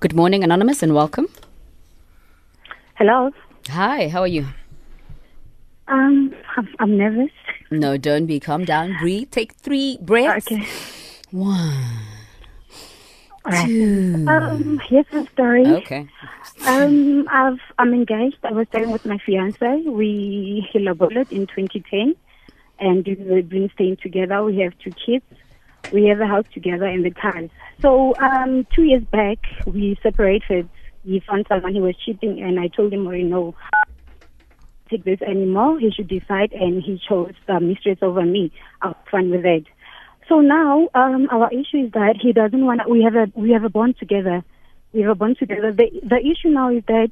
Good morning, Anonymous, and welcome. Hello. Hi, how are you? Um, I'm, I'm nervous. No, don't be. Calm down. Breathe. Take three breaths. Okay. One, right. two. Um, here's the story. Okay. Um, I've I'm engaged. I was staying with my fiance. We collaborated in 2010, and we've been staying together. We have two kids. We have a house together in the cars. So um, two years back, we separated. He found someone he was cheating, and I told him, "Oh, no, take this anymore. He should decide." And he chose the mistress over me. I was fine with it. So now um, our issue is that he doesn't want. We have a we have a bond together. We have a bond together. The the issue now is that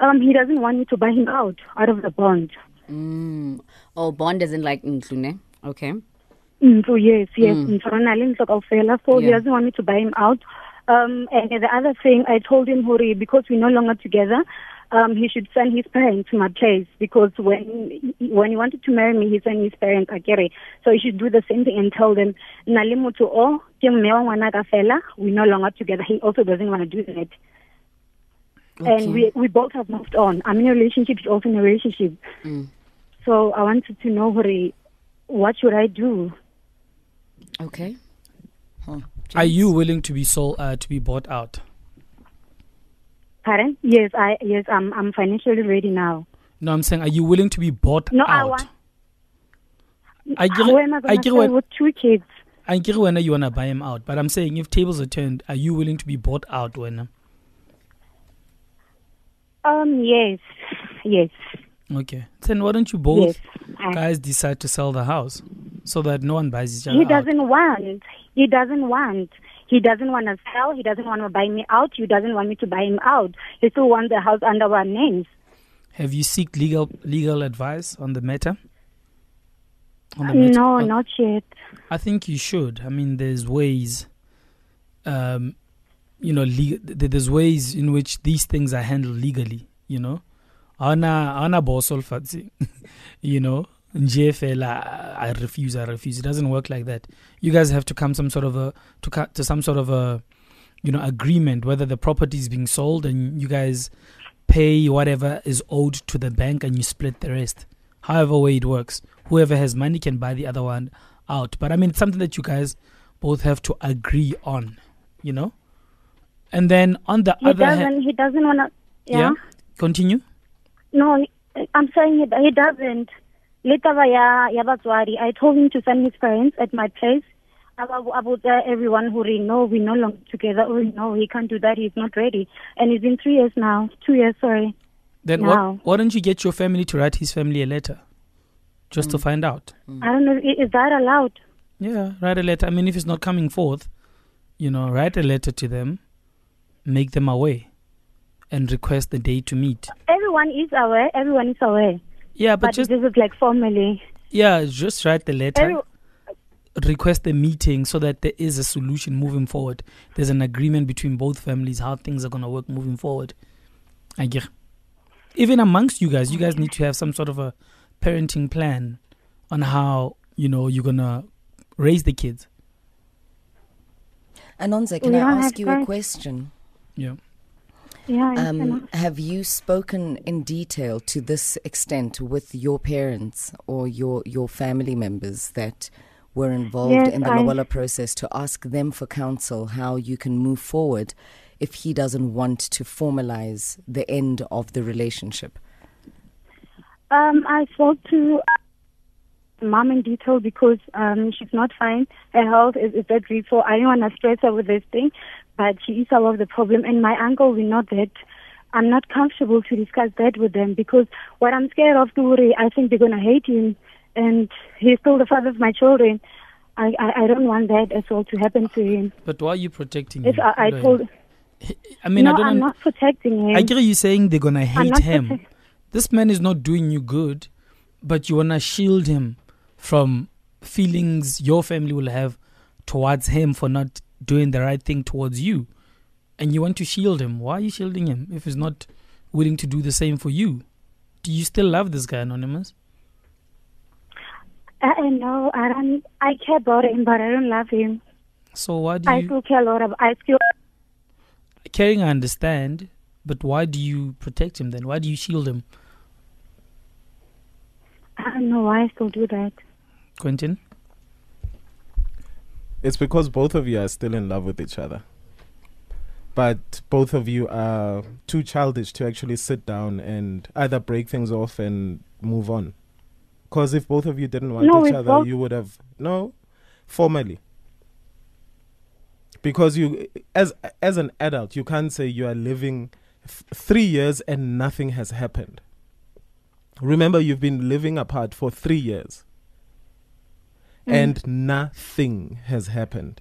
um, he doesn't want me to buy him out out of the bond. Mm. Oh, Bond doesn't like. Okay. Mm, so yes, yes. Mm. So na le ntlo kaofela. So he Yeah. doesn't want me to buy him out. Um, and the other thing, I told him, Hori, because we're no longer together, um, he should send his parents to my place because when when he wanted to marry me, he sent his parents Akere. So he should do the same thing and tell them, na le motho o, ke mme wa ngwana ka fela, we're no longer together. He also doesn't want to do that. Okay. And we we both have moved on. I'm in a relationship, he's also in a relationship. Mm. So I wanted to know, Hori, what should I do? Okay. Huh. Are you willing to be sold, uh, to be bought out? Pardon? Yes, I yes, I'm I'm financially ready now. No, I'm saying, are you willing to be bought No, out? No, I want. I get Who am I I gonna get what with two kids? I get when you wanna buy him out, but I'm saying if tables are turned, are you willing to be bought out when? Um, yes, yes, Okay, then why don't you both yes. I- guys decide to sell the house so that no one buys each other he doesn't want. He doesn't want. He doesn't want to sell. He doesn't want to buy me out. He doesn't want me to buy him out. He still wants the house under our names. Have you seek legal legal advice on the matter? On the matter? No, Uh, not yet. I think you should. I mean, there's ways, um, you know, le- there's ways in which these things are handled legally. You know, ana ana bosol fatsi, you know, nje fela, I refuse, I refuse. It doesn't work like that. You guys have to come some sort of a to co- to some sort of a, you know, agreement whether the property is being sold and you guys pay whatever is owed to the bank and you split the rest. However way it works, whoever has money can buy the other one out. But I mean, it's something that you guys both have to agree on, you know. And then on the He other hand, he doesn't want to. Yeah? yeah, continue. No, I'm saying he, he doesn't. Later, ya ya batswadi, I told him to send his parents at my place. About, everyone who really know we're no longer together. Oh no, he can't do that. He's not ready, and it's been three years now. Two years, sorry. Then why, why don't you get your family to write his family a letter, just to mm. find out? I don't know is that allowed? Yeah, write a letter. I mean, if it's not coming forth, you know, write a letter to them, make them aware, and request the day to meet. Everyone is aware. Everyone is aware. Yeah, but, But, just this is like formally. yeah, just write the letter. Every, request a meeting so that there is a solution moving forward. There's an agreement between both families how things are going to work moving forward. I get. Even amongst you guys, you guys need to have some sort of a parenting plan on how you know you're gonna raise the kids. Anonza, can We I ask you a question? Yeah. Yeah. Um, have you spoken in detail to this extent with your parents or your, your family members that were involved Yes, in the Lobola process to ask them for counsel how you can move forward if he doesn't want to formalize the end of the relationship? Um, I spoke to mom in detail because um, she's not fine. Her health is, is that weak, so I didn't want to stress her with this thing. But she is aware of the problem, and my uncle, we know that. I'm not comfortable to discuss that with them because what I'm scared of, Turi, I think they're gonna hate him, and he's still the father of my children. I, I, I don't want that as well to happen to him. But why are you protecting If him? I, I told, I mean, no, I don't. I'm un- not protecting him. I get you saying they're gonna I'm hate him. protect- This man is not doing you good, but you wanna shield him from feelings your family will have towards him for not doing the right thing towards you. And you want to shield him. Why are you shielding him if he's not willing to do the same for you? Do you still love this guy, Anonymous? I, I know. I don't. I care about him, but I don't love him. So why do you I you still care a lot about. I still. caring, I understand, but why do you protect him then? Why do you shield him, I don't know why I still do that. Quentin? It's because both of you are still in love with each other. But both of you are too childish to actually sit down and either break things off and move on. Because if both of you didn't want No, each other, both- you would have no formally. Because you, as as an adult, you can't say you are living f- three years and nothing has happened. Remember, you've been living apart for three years, Mm. and nothing has happened.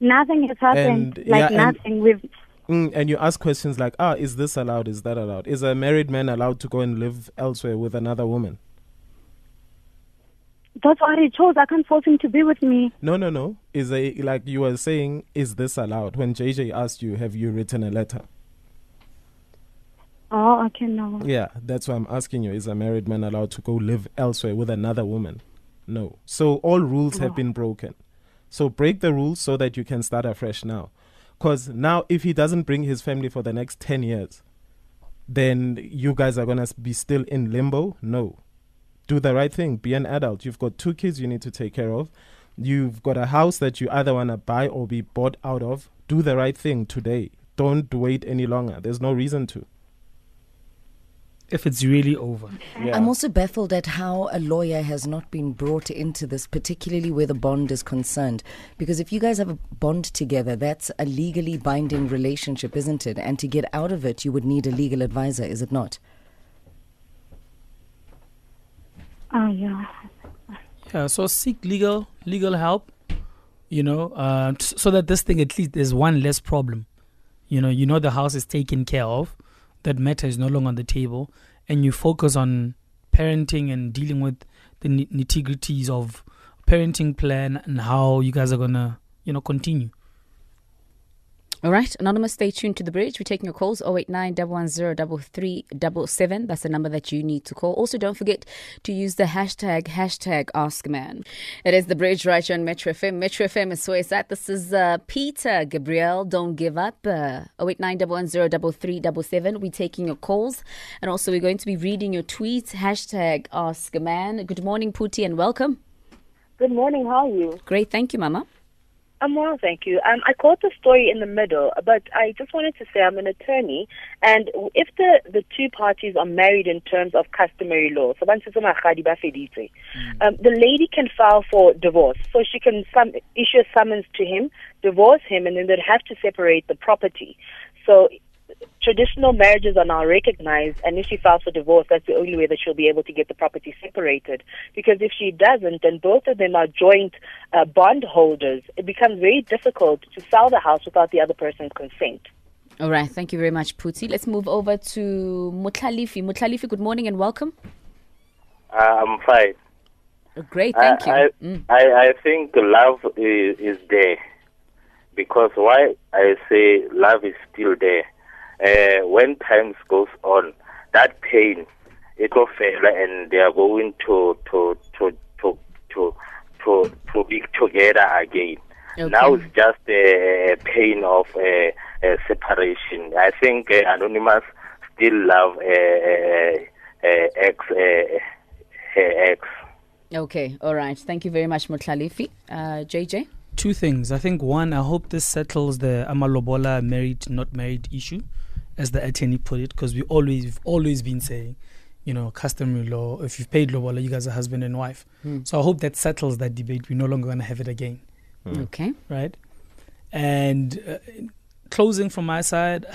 Nothing has happened. And- like yeah, nothing. We've Mm, and you ask questions like, ah, is this allowed? Is that allowed? Is a married man allowed to go and live elsewhere with another woman? that's what he chose. I can't force him to be with me. No, no, no. Is a like you were saying, is this allowed? When JJ asked you, have you written a letter? Oh, okay, no. Yeah, that's why I'm asking you. Is a married man allowed to go live elsewhere with another woman? No. So all rules have been broken. So break the rules so that you can start afresh now. Because now, if he doesn't bring his family for the next 10 years, then you guys are going to be still in limbo? No. Do the right thing. Be an adult. You've got two kids you need to take care of. You've got a house that you either want to buy or be bought out of. Do the right thing today. Don't wait any longer. There's no reason to. If it's really over. Yeah. I'm also baffled at how a lawyer has not been brought into this, particularly where the bond is concerned. Because if you guys have a bond together, that's a legally binding relationship, isn't it? And to get out of it, you would need a legal advisor, is it not? Oh, yeah. Yeah, so seek legal legal help, you know, uh, t- so that this thing at least there's one less problem. You know, you know the house is taken care of, that matter is no longer on the table, and you focus on parenting and dealing with the ni- nitty-gritties of parenting plan and how you guys are gonna, you know, continue. All right, Anonymous, stay tuned to the bridge. We're taking your calls 089 110 That's the number that you need to call. Also, don't forget to use the hashtag, hashtag AskMan. It is the bridge right here on Metro FM. Metro FM is where it's at. This is uh, Peter Gabriel. Don't give up. Uh, 089 110 We're taking your calls. And also, we're going to be reading your tweets. Hashtag AskMan. Good morning, Puti, and welcome. Good morning. How are you? Great. Thank you, Mama. I'm well, thank you. Um, I caught the story in the middle, but I just wanted to say I'm an attorney, and if the, the two parties are married in terms of customary law, so once it's magadi um, the lady can file for divorce, so she can sum, issue a summons to him, divorce him, and then they'd have to separate the property. So traditional marriages are now recognized, and if she files for divorce, that's the only way that she'll be able to get the property separated. Because if she doesn't, then both of them are joint uh, bond holders. It becomes very difficult to sell the house without the other person's consent. All right. Thank you very much, Puti. Let's move over to Mutlalifi. Mutlalifi, good morning and welcome. Uh, I'm fine. Great. Thank I, you. I, Mm. I, I think love is, is there because why I say love is still there. Uh, when times goes on, that pain it will fail and they are going to to to to to to, to be together again. Okay. Now it's just a pain of uh, uh, separation. I think uh, Anonymous still love uh, uh, uh, ex uh, her ex. Okay. All right. Thank you very much, Mutlalifi. Uh, JJ? Two things. I think one, I hope this settles the Amalobola married not married issue, as the attorney put it, because we always we've always been saying, you know, customary law. If you've paid lobola, you guys are husband and wife. So I hope that settles that debate. We're no longer going to have it again, Okay. right? And uh, closing from my side,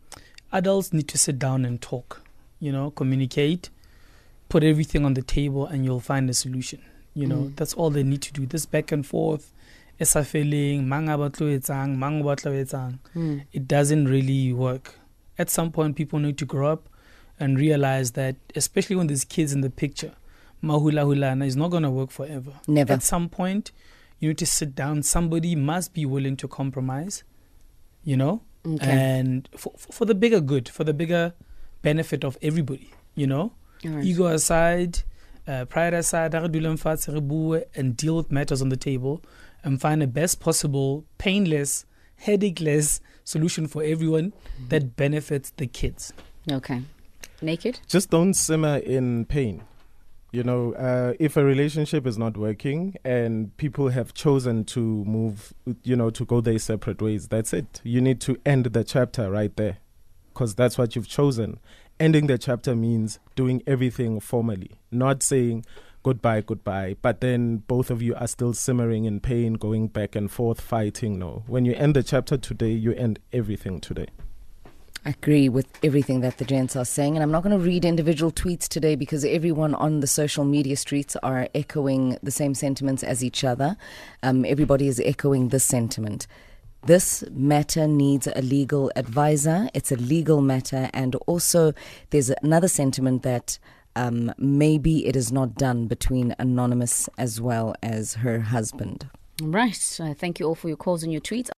adults need to sit down and talk. You know, communicate, put everything on the table, and you'll find a solution. You know, Mm. that's all they need to do. This back and forth, esa feeling, mang a batlo etsang, mang o batla etsang, Mm. it doesn't really work. At some point, people need to grow up and realize that, especially when there's kids in the picture, mahula hulana is not going to work forever. Never. At some point, you need to sit down. Somebody must be willing to compromise, you know, Okay. and for, for the bigger good, for the bigger benefit of everybody, you know. Right. Ego aside, uh, pride aside, re dule fatshe, and deal with matters on the table and find the best possible, painless, headacheless solution for everyone that benefits the kids. Okay. Naked? Just don't simmer in pain. You know, uh, if a relationship is not working and people have chosen to move, you know, to go their separate ways, that's it. You need to end the chapter right there because that's what you've chosen. Ending the chapter means doing everything formally, not saying goodbye, goodbye, but then both of you are still simmering in pain, going back and forth, fighting. No. When you end the chapter today, you end everything today. I agree with everything that the gents are saying, and I'm not going to read individual tweets today because everyone on the social media streets are echoing the same sentiments as each other. Um, everybody is echoing this sentiment. This matter needs a legal advisor. It's a legal matter, and also there's another sentiment that um, maybe it is not done between Anonymous as well as her husband. Right. Uh, thank you all for your calls and your tweets.